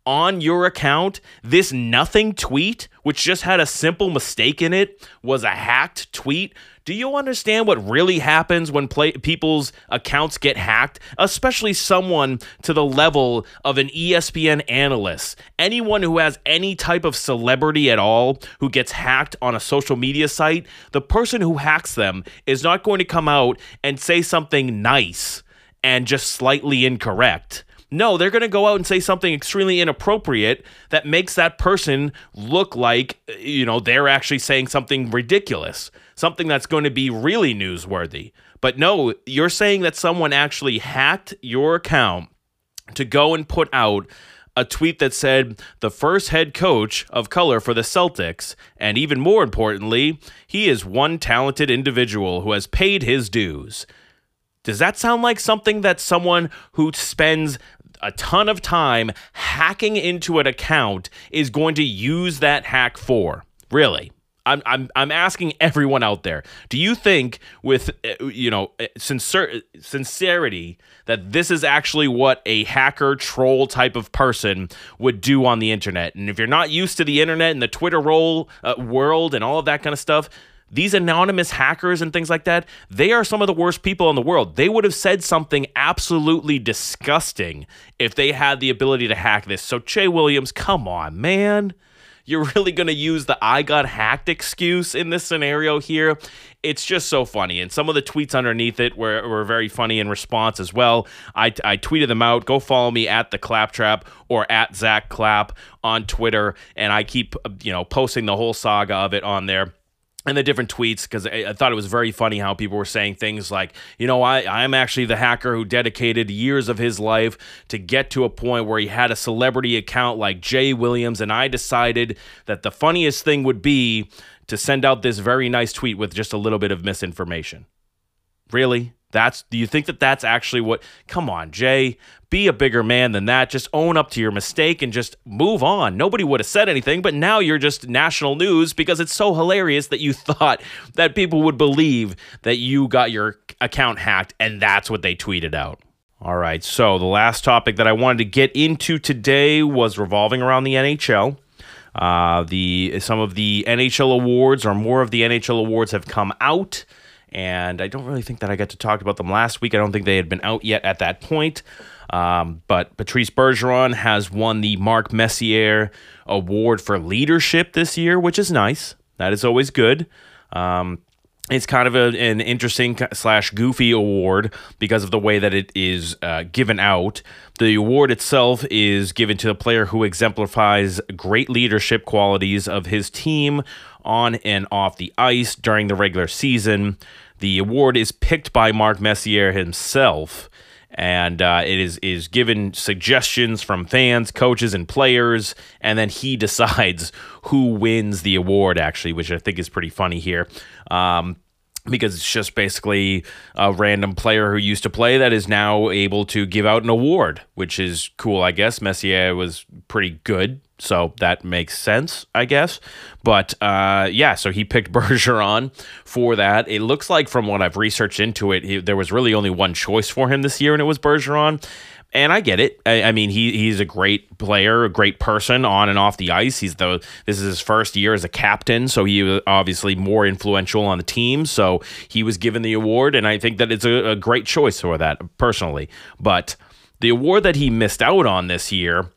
on your account, this nothing tweet, which just had a simple mistake in it, was a hacked tweet. Do you understand what really happens when play- people's accounts get hacked? Especially someone to the level of an ESPN analyst. Anyone who has any type of celebrity at all who gets hacked on a social media site, the person who hacks them is not going to come out and say something nice and just slightly incorrect. No, they're going to go out and say something extremely inappropriate that makes that person look like, you know, they're actually saying something ridiculous, something that's going to be really newsworthy. But no, you're saying that someone actually hacked your account to go and put out a tweet that said the first head coach of color for the Celtics, and even more importantly, he is one talented individual who has paid his dues. Does that sound like something that someone who spends a ton of time hacking into an account is going to use that hack for? Really? I'm, I'm, I'm asking everyone out there do you think with uh, you know uh, sincer- sincerity that this is actually what a hacker troll type of person would do on the internet and if you're not used to the internet and the twitter roll uh, world and all of that kind of stuff these anonymous hackers and things like that, they are some of the worst people in the world. They would have said something absolutely disgusting if they had the ability to hack this. So, Jay Williams, come on, man. You're really going to use the I got hacked excuse in this scenario here. It's just so funny. And some of the tweets underneath it were, were very funny in response as well. I, I tweeted them out. Go follow me at the Claptrap or at Zack Clap on Twitter. And I keep, you know, posting the whole saga of it on there and the different tweets because I, I, thought it was very funny how people were saying things like, you know, I, I'm actually the hacker who dedicated years of his life to get to a point where he had a celebrity account like Jay Williams, and I decided that the funniest thing would be to send out this very nice tweet with just a little bit of misinformation. Really? That's do you think that that's actually what come on, Jay, be a bigger man than that. Just own up to your mistake and just move on. Nobody would have said anything, but now you're just national news because it's so hilarious that you thought that people would believe that you got your account hacked and that's what they tweeted out. All right, so the last topic that I wanted to get into today was revolving around the NHL. Uh, the some of the NHL awards or more of the NHL awards have come out and I don't really think that I got to talk about them last week. I don't think they had been out yet at that point. Um, but Patrice Bergeron has won the Mark Messier Award for Leadership this year, which is nice. That is always good. Um, it's kind of a, an interesting slash goofy award because of the way that it is uh, given out. The award itself is given to the player who exemplifies great leadership qualities of his team on and off the ice during the regular season. The award is picked by Mark Messier himself, and uh, it is is given suggestions from fans, coaches, and players, and then he decides who wins the award. Actually, which I think is pretty funny here. Um, because it's just basically a random player who used to play that is now able to give out an award, which is cool, I guess. Messier was pretty good, so that makes sense, I guess. But uh, yeah, so he picked Bergeron for that. It looks like, from what I've researched into it, he, there was really only one choice for him this year, and it was Bergeron and I get it. I, I, mean, he he's a great player, a great person on and off the ice. He's the this is his first year as a captain, so he was obviously more influential on the team. So he was given the award, and I think that it's a, a great choice for that personally. But the award that he missed out on this year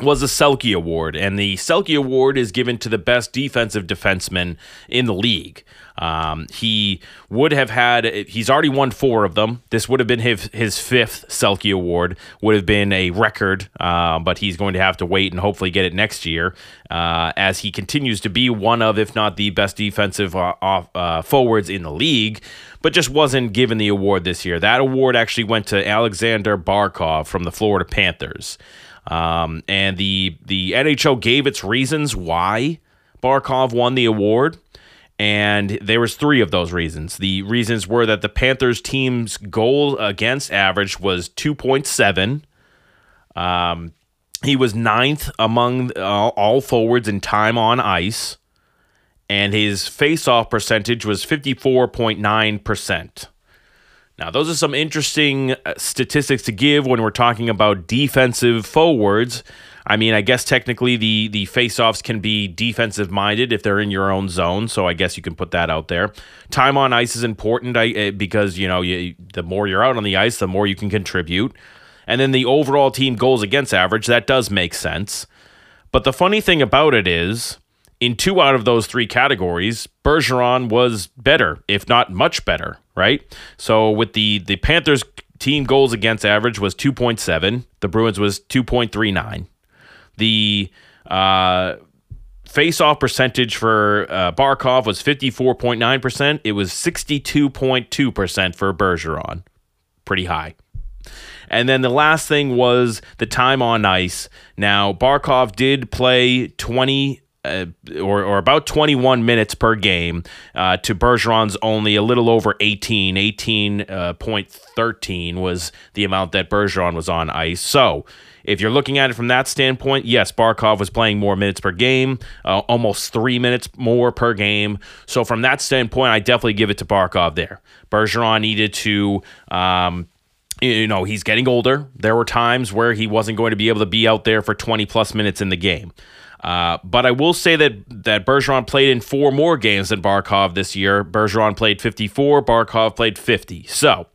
was a Selke Award, and the Selke Award is given to the best defensive defenseman in the league. Um, he would have had, he's already won four of them. This would have been his, his fifth Selke Award, would have been a record, uh, but he's going to have to wait and hopefully get it next year uh, as he continues to be one of, if not the best defensive uh, off, uh, forwards in the league, but just wasn't given the award this year. That award actually went to Aleksander Barkov from the Florida Panthers. Um, and the the NHL gave its reasons why Barkov won the award. and there was three of those reasons. The reasons were that the Panthers team's goal against average was 2.7. Um, he was ninth among uh, all forwards in time on ice, and his face-off percentage was 54.9%. Now, those are some interesting uh, statistics to give when we're talking about defensive forwards. I mean, I guess technically the the faceoffs can be defensive minded if they're in your own zone, so I guess you can put that out there. Time on ice is important I, eh, because you know you, the more you're out on the ice, the more you can contribute. And then the overall team goals against average that does make sense. But the funny thing about it is, in two out of those three categories, Bergeron was better, if not much better, right? So with the the Panthers team goals against average was 2.7, the Bruins was 2.39. The uh, face-off percentage for uh, Barkov was 54.9%. It was 62.2% for Bergeron. Pretty high. And then the last thing was the time on ice. Now, Barkov did play 20 uh, or, or about 21 minutes per game uh, to Bergeron's only a little over 18. 18.13 uh, was the amount that Bergeron was on ice. So if you're looking at it from that standpoint, yes, Barkov was playing more minutes per game, uh, almost three minutes more per game. So from that standpoint, I definitely give it to Barkov there. Bergeron needed to. Um, you know, he's getting older. There were times where he wasn't going to be able to be out there for 20 plus minutes in the game. Uh, but I will say that that Bergeron played in four more games than Barkov this year. Bergeron played 54, Barkov played 50. So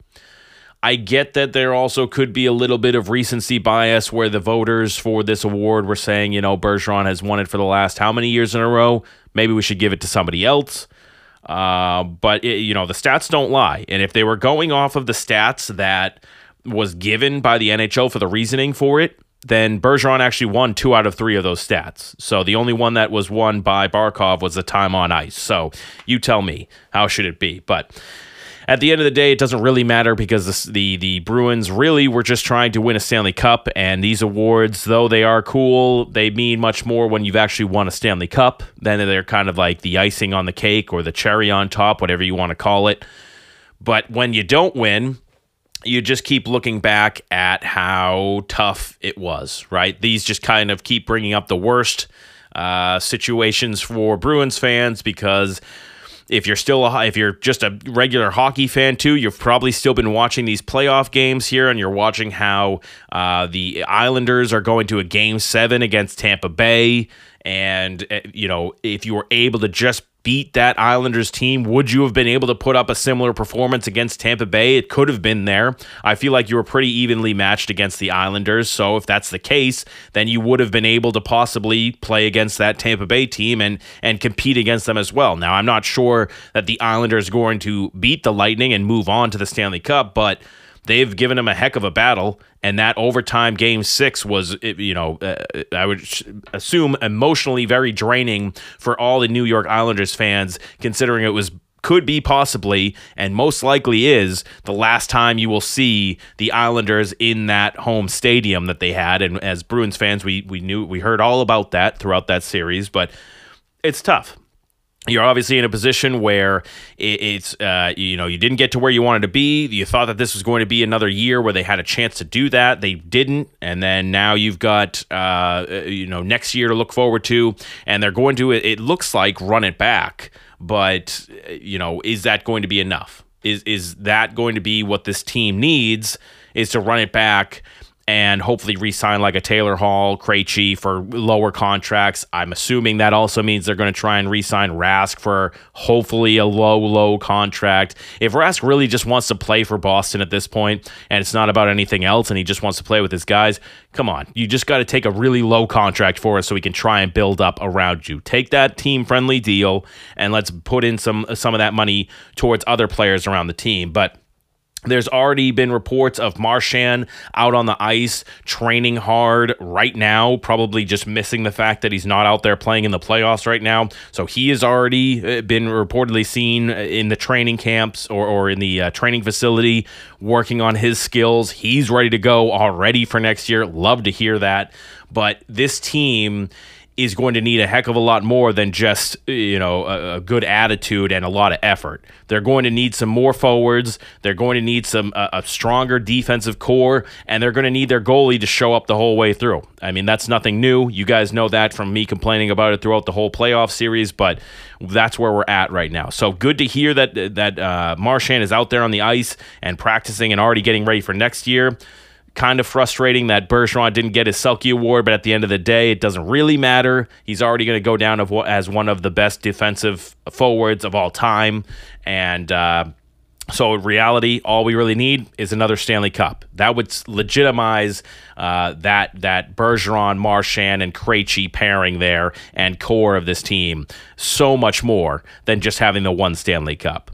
I get that there also could be a little bit of recency bias where the voters for this award were saying, you know, Bergeron has won it for the last how many years in a row? Maybe we should give it to somebody else. Uh, but, it, you know, the stats don't lie. And if they were going off of the stats that was given by the NHL for the reasoning for it, then Bergeron actually won two out of three of those stats. So the only one that was won by Barkov was the time on ice. So you tell me, how should it be? But at the end of the day, it doesn't really matter because the the Bruins really were just trying to win a Stanley Cup, and these awards, though they are cool, they mean much more when you've actually won a Stanley Cup. Then they're kind of like the icing on the cake or the cherry on top, whatever you want to call it. But when you don't win, you just keep looking back at how tough it was, right? These just kind of keep bringing up the worst uh, situations for Bruins fans because if you're still a, if you're just a regular hockey fan too, you've probably still been watching these playoff games here, and you're watching how uh, the Islanders are going to a game seven against Tampa Bay. And uh, you know, if you were able to just beat that Islanders team, would you have been able to put up a similar performance against Tampa Bay? It could have been there. I feel like you were pretty evenly matched against the Islanders. So if that's the case, then you would have been able to possibly play against that Tampa Bay team and and compete against them as well. Now, I'm not sure that the Islanders are going to beat the Lightning and move on to the Stanley Cup, but they've given them a heck of a battle and that overtime game six was you know uh, i would assume emotionally very draining for all the new york islanders fans considering it was could be possibly and most likely is the last time you will see the Islanders in that home stadium that they had. And as Bruins fans we we knew we heard all about that throughout that series but it's tough you're obviously in a position where it's uh, you know you didn't get to where you wanted to be. You thought that this was going to be another year where they had a chance to do that. They didn't. And then now you've got uh, you know next year to look forward to. And they're going to it looks like run it back. But you know is that going to be enough? Is is that going to be what this team needs is to run it back and hopefully re-sign like a Taylor Hall, Krejci for lower contracts. I'm assuming that also means they're going to try and re-sign Rask for hopefully a low, low contract. If Rask really just wants to play for Boston at this point, and it's not about anything else, and he just wants to play with his guys, come on, you just got to take a really low contract for us so we can try and build up around you. Take that team-friendly deal, and let's put in some some of that money towards other players around the team. But there's already been reports of Marchand out on the ice training hard right now, probably just missing the fact that he's not out there playing in the playoffs right now. So he has already uh, been reportedly seen in the training camps or, or in the uh, training facility working on his skills. He's ready to go already for next year. Love to hear that. But this team is going to need a heck of a lot more than just you know a, a good attitude and a lot of effort. They're going to need some more forwards. They're going to need some a, stronger defensive core, and they're going to need their goalie to show up the whole way through. I mean, that's nothing new. You guys know that from me complaining about it throughout the whole playoff series, but that's where we're at right now. So good to hear that that uh, Marchand is out there on the ice and practicing and already getting ready for next year kind of frustrating that Bergeron didn't get his Selke Award, but at the end of the day, it doesn't really matter. He's already going to go down as one of the best defensive forwards of all time, and. Uh, so in reality, all we really need is another Stanley Cup. That would legitimize uh, that that Bergeron, Marchand, and Krejci pairing there and core of this team so much more than just having the one Stanley Cup.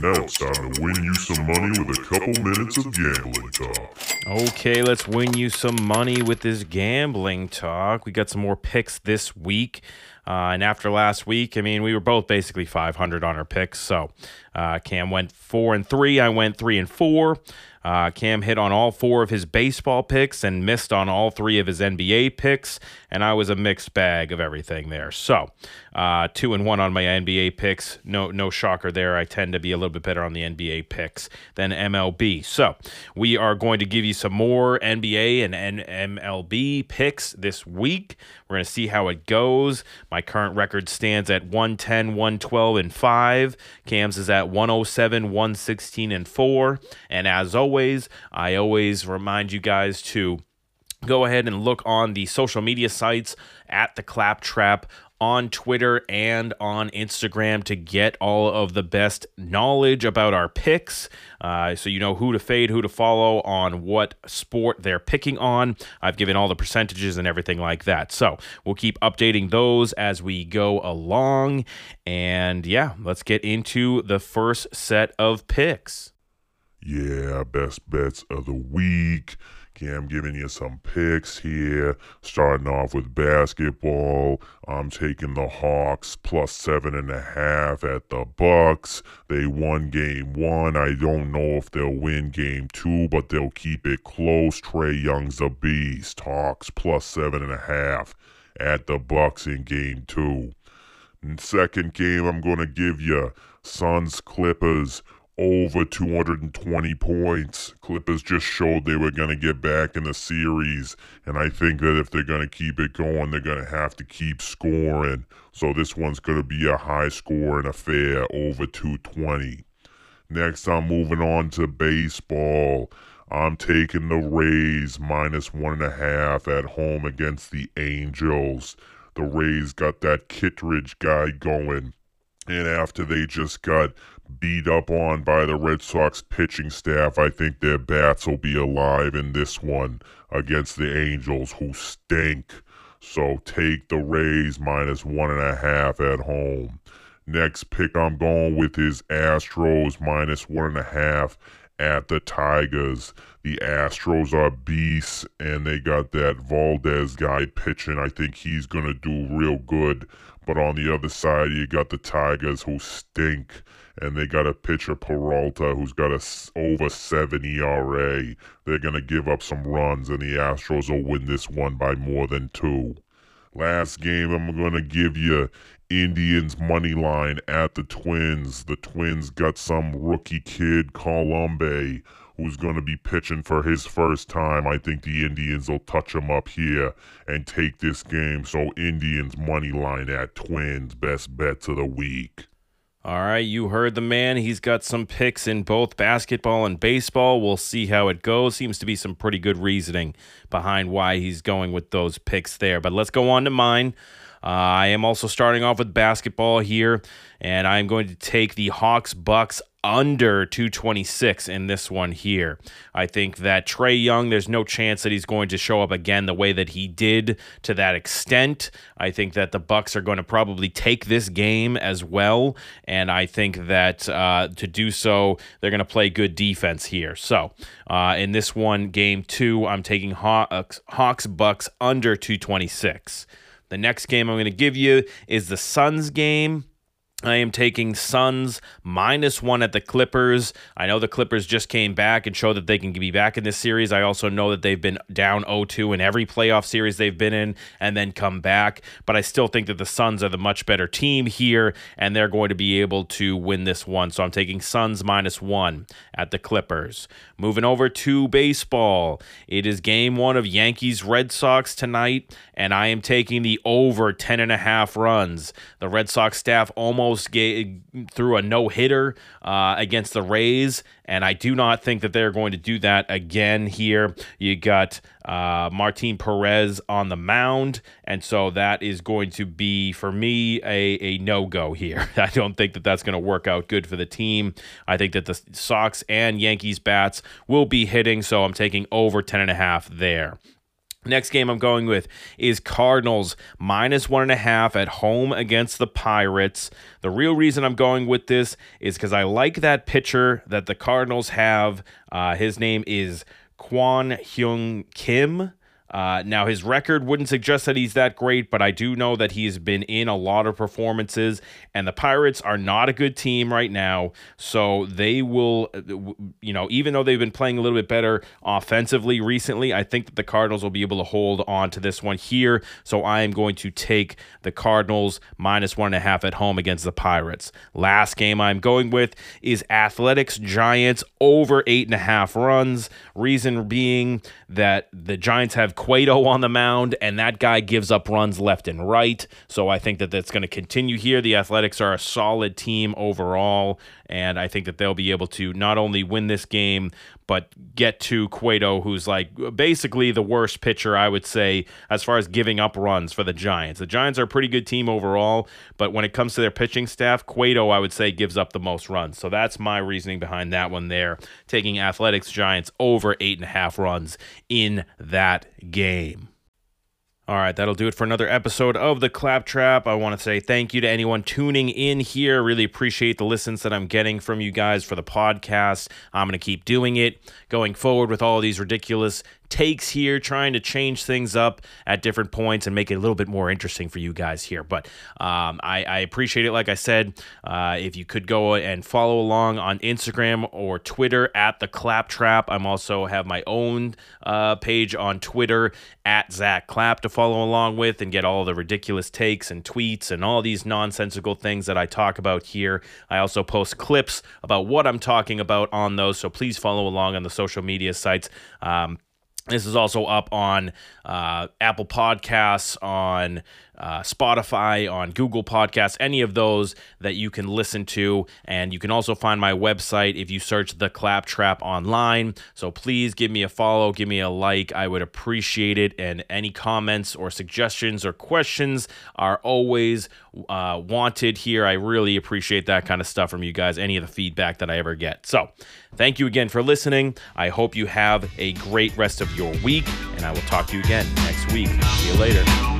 Now it's time to win you some money with a couple minutes of gambling talk. Okay, let's win you some money with this gambling talk. We got some more picks this week. Uh, and after last week, I mean, we were both basically 500 on our picks. So uh, Cam went four and three. I went three and four. Uh, Cam hit on all four of his baseball picks and missed on all three of his NBA picks, and I was a mixed bag of everything there. So, uh, two and one on my NBA picks. No, no shocker there. I tend to be a little bit better on the NBA picks than MLB. So, we are going to give you some more NBA and MLB picks this week. We're going to see how it goes. My current record stands at 110, 112, and 5. Cam's is at 107, 116, and 4. And as always, I always remind you guys to go ahead and look on the social media sites at the Claptrap on Twitter and on Instagram to get all of the best knowledge about our picks. Uh, so you know who to fade, who to follow on what sport they're picking on. I've given all the percentages and everything like that. So we'll keep updating those as we go along. And yeah, let's get into the first set of picks. Yeah, best bets of the week. I'm giving you some picks here. Starting off with basketball, I'm taking the Hawks plus seven and a half at the Bucks. They won game one. I don't know if they'll win game two, but they'll keep it close. Trae Young's a beast. Hawks plus seven and a half at the Bucks in game two. second game, I'm gonna give you Suns Clippers over 220 points. Clippers just showed they were going to get back in the series, and I think that if they're going to keep it going, they're going to have to keep scoring. So this one's going to be a high scoring affair, over 220. Next, I'm moving on to baseball. I'm taking the Rays minus one and a half at home against the Angels. The Rays got that Kittredge guy going. And after they just got beat up on by the Red Sox pitching staff. I think their bats will be alive in this one against the Angels, who stink. So take the Rays minus one and a half at home. Next pick I'm going with is Astros minus one and a half at the Tigers. The Astros are beasts, and they got that Valdez guy pitching. I think he's going to do real good. But on the other side, you got the Tigers who stink and they got a pitcher Peralta who's got a over seven ERA. They're gonna give up some runs, and the Astros will win this one by more than two. Last game, I'm gonna give you Indians money line at the Twins. The Twins got some rookie kid Colombe who's going to be pitching for his first time. I think the Indians will touch him up here and take this game. So Indians money line at Twins, best bets of the week. All right, you heard the man. He's got some picks in both basketball and baseball. We'll see how it goes. Seems to be some pretty good reasoning behind why he's going with those picks there. But let's go on to mine. Uh, I am also starting off with basketball here, and I'm going to take the Hawks Bucks under 226 in this one here. I think that Trae Young, there's no chance that he's going to show up again the way that he did to that extent. I think that the Bucks are going to probably take this game as well, and I think that uh, to do so, they're going to play good defense here. So uh, in this one, game two, I'm taking Hawks, Hawks Bucks under 226. The next game I'm going to give you is the Suns game I am taking Suns minus one at the Clippers. I know the Clippers just came back and showed that they can be back in this series. I also know that they've been down 0 2 in every playoff series they've been in and then come back. But I still think that the Suns are the much better team here and they're going to be able to win this one. So I'm taking Suns minus one at the Clippers. Moving over to baseball, it is game one of Yankees Red Sox tonight, and I am taking the over 10 and a half runs. The Red Sox staff almost gave, threw a no hitter uh, against the Rays, and I do not think that they're going to do that again here. You got uh, Martin Perez on the mound, and so that is going to be, for me, a, a no go here. I don't think that that's going to work out good for the team. I think that the Sox and Yankees bats will be hitting, so I'm taking over 10.5 there. Next game I'm going with is Cardinals minus one and a half at home against the Pirates. The real reason I'm going with this is because I like that pitcher that the Cardinals have. Uh, his name is Kwang Hyun Kim. Uh, now, his record wouldn't suggest that he's that great, but I do know that he's been in a lot of performances, and the Pirates are not a good team right now. So they will, you know, even though they've been playing a little bit better offensively recently, I think that the Cardinals will be able to hold on to this one here. So I am going to take the Cardinals minus one and a half at home against the Pirates. Last game I'm going with is Athletics Giants over eight and a half runs. Reason being that the Giants have Cueto on the mound, and that guy gives up runs left and right. So I think that that's going to continue here. The Athletics are a solid team overall, and I think that they'll be able to not only win this game, but get to Cueto, who's like basically the worst pitcher, I would say, as far as giving up runs for the Giants. The Giants are a pretty good team overall, but when it comes to their pitching staff, Cueto, I would say, gives up the most runs. So that's my reasoning behind that one there, taking Athletics Giants over eight and a half runs in that game. All right, that'll do it for another episode of the Claptrap. I want to say thank you to anyone tuning in here. Really appreciate the listens that I'm getting from you guys for the podcast. I'm going to keep doing it going forward with all these ridiculous takes here, trying to change things up at different points and make it a little bit more interesting for you guys here. But um, I, I, appreciate it. Like I said, uh, if you could go and follow along on Instagram or Twitter at the Claptrap. I'm also have my own uh, page on Twitter at Zack Clap to follow along with and get all the ridiculous takes and tweets and all these nonsensical things that I talk about here. I also post clips about what I'm talking about on those, so please follow along on the social media sites. Um, this is also up on uh, Apple Podcasts, on uh, Spotify, on Google Podcasts, any of those that you can listen to. And you can also find my website if you search The Claptrap online. So please give me a follow, give me a like. I would appreciate it. And any comments or suggestions or questions are always uh, wanted here. I really appreciate that kind of stuff from you guys, any of the feedback that I ever get. So thank you again for listening. I hope you have a great rest of your week, and I will talk to you again next week. See you later.